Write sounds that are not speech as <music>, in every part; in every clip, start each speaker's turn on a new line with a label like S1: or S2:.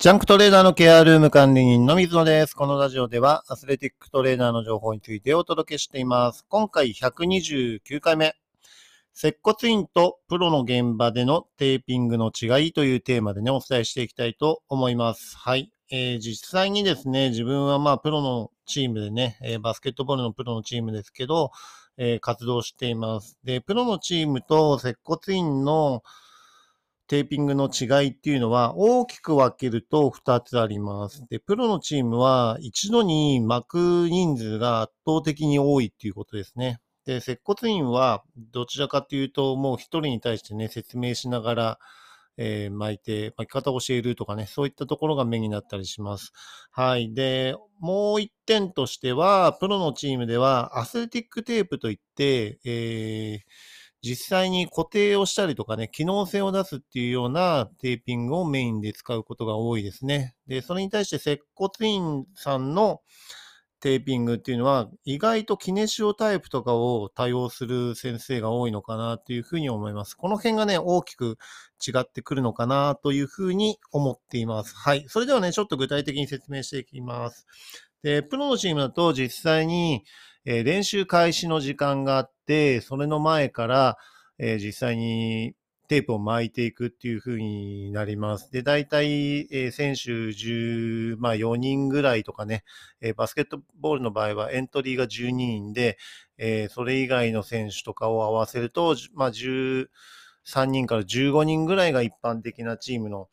S1: ジャンクトレーダーのケアルーム管理人の水野です。このラジオではアスレティックトレーダーの情報についてお届けしています。今回129回目。接骨院とプロの現場でのテーピングの違いというテーマでね、お伝えしていきたいと思います。はい。えー、実際にですね、自分はまあプロのチームでね、えー、バスケットボールのプロのチームですけど、えー、活動しています。で、プロのチームと接骨院のテーピングの違いっていうのは大きく分けると2つあります。で、プロのチームは一度に巻く人数が圧倒的に多いっていうことですね。で、接骨院はどちらかというともう一人に対してね、説明しながら、えー、巻いて、巻き方を教えるとかね、そういったところが目になったりします。はい。で、もう一点としては、プロのチームではアスレティックテープといって、えー実際に固定をしたりとかね、機能性を出すっていうようなテーピングをメインで使うことが多いですね。で、それに対して接骨院さんのテーピングっていうのは、意外とキネシオタイプとかを多用する先生が多いのかなというふうに思います。この辺がね、大きく違ってくるのかなというふうに思っています。はい。それではね、ちょっと具体的に説明していきます。で、プロのチームだと実際に、えー、練習開始の時間があって、それの前から、えー、実際にテープを巻いていくっていう風になります。で、大体、え、選手10、まあ4人ぐらいとかね、え、バスケットボールの場合はエントリーが12人で、え、それ以外の選手とかを合わせると、まあ10 3人から15人ぐらいが一般的なチームの、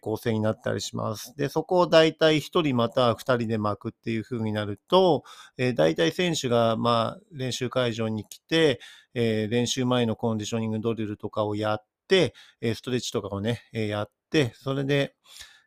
S1: 構成になったりします。で、そこを大体1人または2人で巻くっていう風になると、えー、大体選手が、まあ、練習会場に来て、えー、練習前のコンディショニングドリルとかをやって、え、ストレッチとかをね、えやって、それで、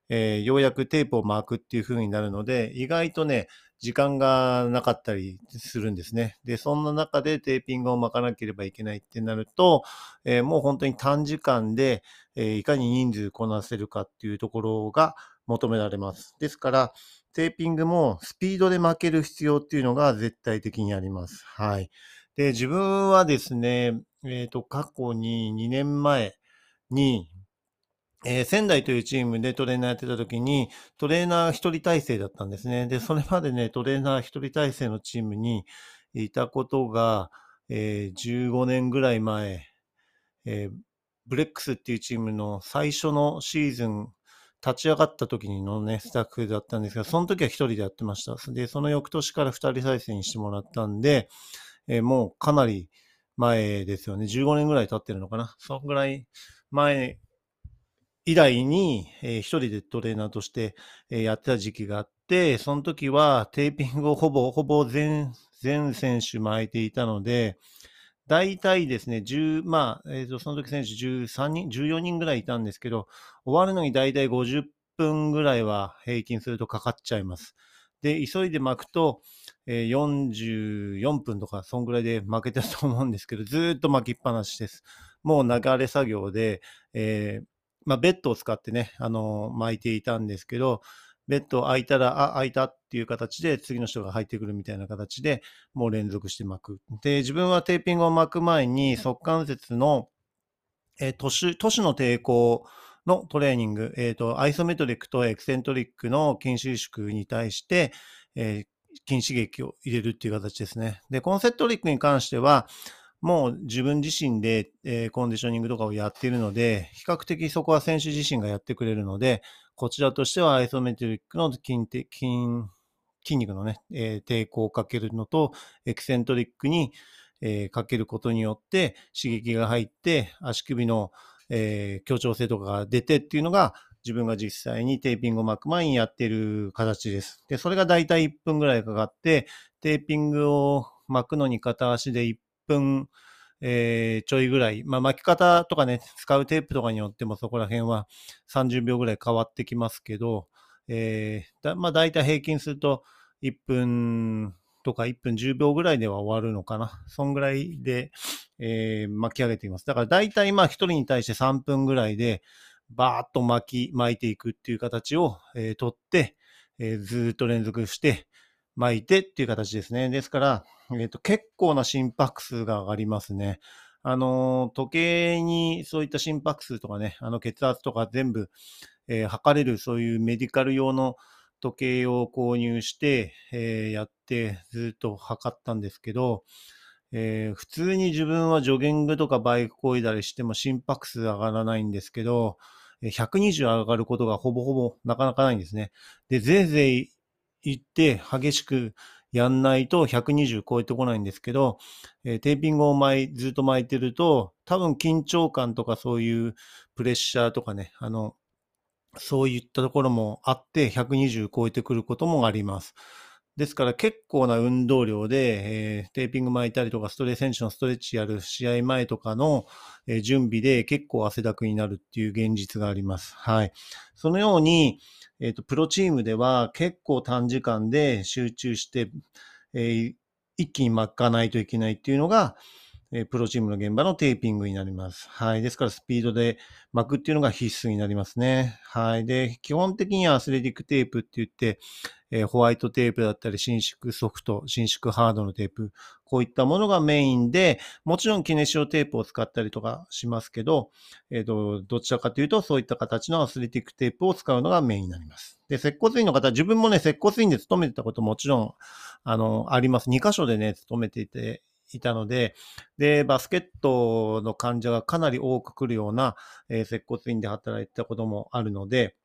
S1: えようやくテープを巻くっていう風になるので、意外とね、時間がなかったりするんですね。で、そんな中でテーピングを巻かなければいけないってなると、えー、もう本当に短時間で、えー、いかに人数こなせるかっていうところが求められます。ですから、テーピングもスピードで巻ける必要っていうのが絶対的にあります。はい。で、自分はですね、えっ、ー、と、過去に2年前に、えー、仙台というチームでトレーナーやってた時に、トレーナー一人体制だったんですね。で、それまでね、トレーナー一人体制のチームにいたことが、えー、15年ぐらい前、えー、ブレックスっていうチームの最初のシーズン、立ち上がった時のね、スタッフだったんですが、その時は一人でやってました。で、その翌年から二人体制にしてもらったんで、えー、もうかなり前ですよね。15年ぐらい経ってるのかな。そのぐらい前以来に、えー、一人でトレーナーとして、えー、やってた時期があって、その時はテーピングを <laughs> ほぼ、ほぼ全、全選手巻いていたので、大体ですね、10、まあ、えっ、ー、と、その時選手13人、14人ぐらいいたんですけど、終わるのに大体50分ぐらいは平均するとかかっちゃいます。で、急いで巻くと、え、44分とか、そんぐらいで負けてると思うんですけど、ずっと巻きっぱなしです。もう流れ作業で、えー、まあ、ベッドを使ってね、あの、巻いていたんですけど、ベッド開いたら、あ、開いたっていう形で次の人が入ってくるみたいな形でもう連続して巻く。で、自分はテーピングを巻く前に側関節の、えー、都市、都市の抵抗のトレーニング、えっ、ー、と、アイソメトリックとエクセントリックの筋収縮に対して、えー、筋刺激を入れるっていう形ですね。で、コンセントリックに関しては、もう自分自身で、えー、コンディショニングとかをやっているので、比較的そこは選手自身がやってくれるので、こちらとしてはアイソメトリックの筋筋筋肉のね、えー、抵抗をかけるのと、エキセントリックに、えー、かけることによって刺激が入って、足首の、えー、協調性とかが出てっていうのが、自分が実際にテーピングを巻く前にやっている形です。で、それがだいたい1分ぐらいかかって、テーピングを巻くのに片足で1分、えー、ちょいぐらい、まあ、巻き方とかね、使うテープとかによってもそこら辺は30秒ぐらい変わってきますけど、えー、だまあ、大体平均すると1分とか1分10秒ぐらいでは終わるのかな。そんぐらいで、えー、巻き上げています。だから大体まあ1人に対して3分ぐらいで、バーッと巻き、巻いていくっていう形を、えー、取って、えー、ずっと連続して、巻いてっていう形ですね。ですから、えっ、と、結構な心拍数が上がりますね。あの、時計にそういった心拍数とかね、あの血圧とか全部、えー測れるそういうメディカル用の時計を購入して、えーやってずっと測ったんですけど、えー普通に自分はジョギングとかバイクこいだりしても心拍数上がらないんですけど、120上がることがほぼほぼなかなかないんですね。で、ぜいぜい言って激しくやんないと120超えてこないんですけど、えーテーピングを巻いずっと巻いてると、多分緊張感とかそういうプレッシャーとかね、あの、そういったところもあって120超えてくることもあります。ですから結構な運動量で、えーテーピング巻いたりとかストレー選手のストレッチやる試合前とかの、えー準備で結構汗だくになるっていう現実があります。はい。そのように、えっ、と、プロチームでは結構短時間で集中して、えー一気に巻かないといけないっていうのが、えープロチームの現場のテーピングになります。はい。ですからスピードで巻くっていうのが必須になりますね。はい。で、基本的にはアスレティックテープって言って、えーホワイトテープだったり、伸縮ソフト、伸縮ハードのテープ、こういったものがメインで、もちろんキネシオテープを使ったりとかしますけど、えっ、と、どちらかというと、そういった形のアスレティックテープを使うのがメインになります。で、接骨院の方、自分もね、接骨院で勤めてたこともちろん、あの、あります。2箇所でね、勤めていて、いたので、で、バスケットの患者がかなり多く来るような、えー接骨院で働いてたこともあるので、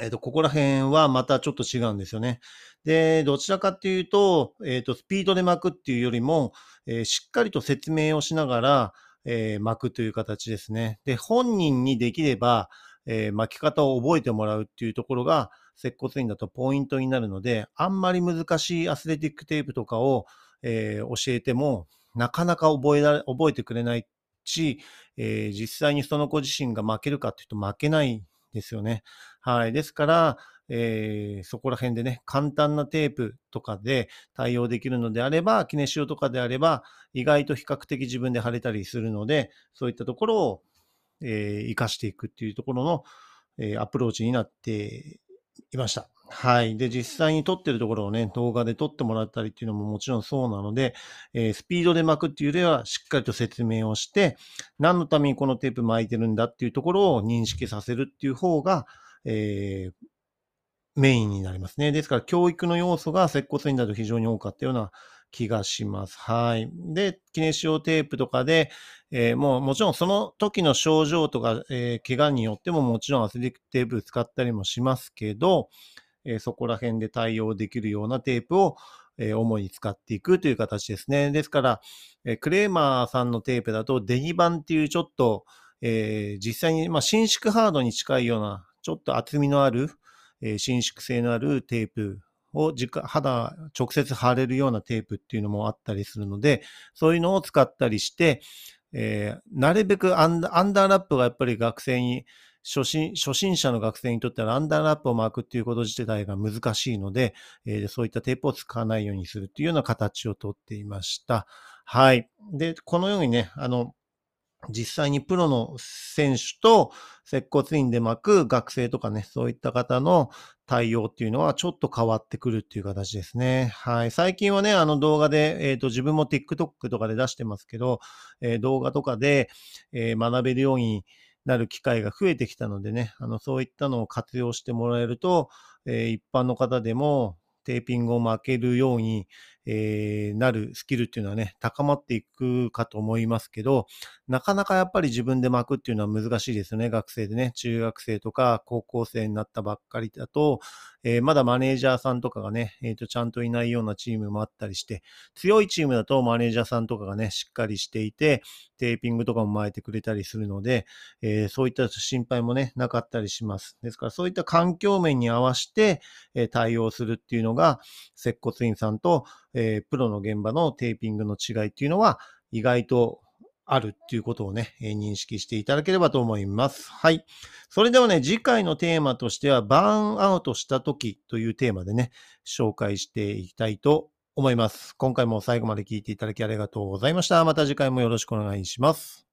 S1: えっ、と、ここら辺はまたちょっと違うんですよね。で、どちらかっていうと、えっ、と、スピードで巻くっていうよりも、えーしっかりと説明をしながら、え巻くという形ですね。で、本人にできれば、え巻き方を覚えてもらうっていうところが、接骨院だとポイントになるので、あんまり難しいアスレティックテープとかを、え教えても、なかなか覚えられ覚えてくれないし、え実際にその子自身が負けるかっていうと負けないですよね。はい。ですから、えーそこら辺でね、簡単なテープとかで対応できるのであれば、キネシオとかであれば、意外と比較的自分で貼れたりするので、そういったところを、えー活かしていくっていうところの、えーアプローチになっていました。はい。で、実際に撮ってるところをね、動画で撮ってもらったりっていうのももちろんそうなので、えースピードで巻くっていうよりは、しっかりと説明をして、何のためにこのテープ巻いてるんだっていうところを認識させるっていう方が、えーメインになりますね。ですから、教育の要素が接骨院だと非常に多かったような気がします。はい。で、キネシオテープとかで、えーもうもちろんその時の症状とか、えー怪我によってももちろんアスレティックテープ使ったりもしますけど、えそこら辺で対応できるようなテープを、え主に使っていくという形ですね。ですから、えクレーマーさんのテープだとデニバンっていうちょっと、え実際に、ま、伸縮ハードに近いような、ちょっと厚みのある、え伸縮性のあるテープを肌直接貼れるようなテープっていうのもあったりするので、そういうのを使ったりして、えーなるべくアンダーラップがやっぱり学生に、初心初心者の学生にとってはアンダーラップを巻くっていうこと自体が難しいので、えーそういったテープを使わないようにするっていうような形をとっていました。はい。で、このようにね、あの、実際にプロの選手と接骨院で巻く学生とかね、そういった方の対応っていうのはちょっと変わってくるっていう形ですね。はい。最近はね、あの動画で、えっ、と、自分も TikTok とかで出してますけど、えー動画とかで、えー学べるようになる機会が増えてきたのでね、あの、そういったのを活用してもらえると、えー一般の方でもテーピングを巻けるように、えーなるスキルっていうのはね、高まっていくかと思いますけど、なかなかやっぱり自分で巻くっていうのは難しいですよね。学生でね、中学生とか高校生になったばっかりだと、えーまだマネージャーさんとかがね、えーと、ちゃんといないようなチームもあったりして、強いチームだとマネージャーさんとかがね、しっかりしていて、テーピングとかも巻いてくれたりするので、えーそういった心配もね、なかったりします。ですからそういった環境面に合わせて、えー対応するっていうのが、接骨院さんと、えープロの現場のテーピングの違いっていうのは、意外とあるっていうことをね、えー認識していただければと思います。はい。それではね、次回のテーマとしては、バーンアウトした時というテーマでね、紹介していきたいと思います。今回も最後まで聞いていただきありがとうございました。また次回もよろしくお願いします。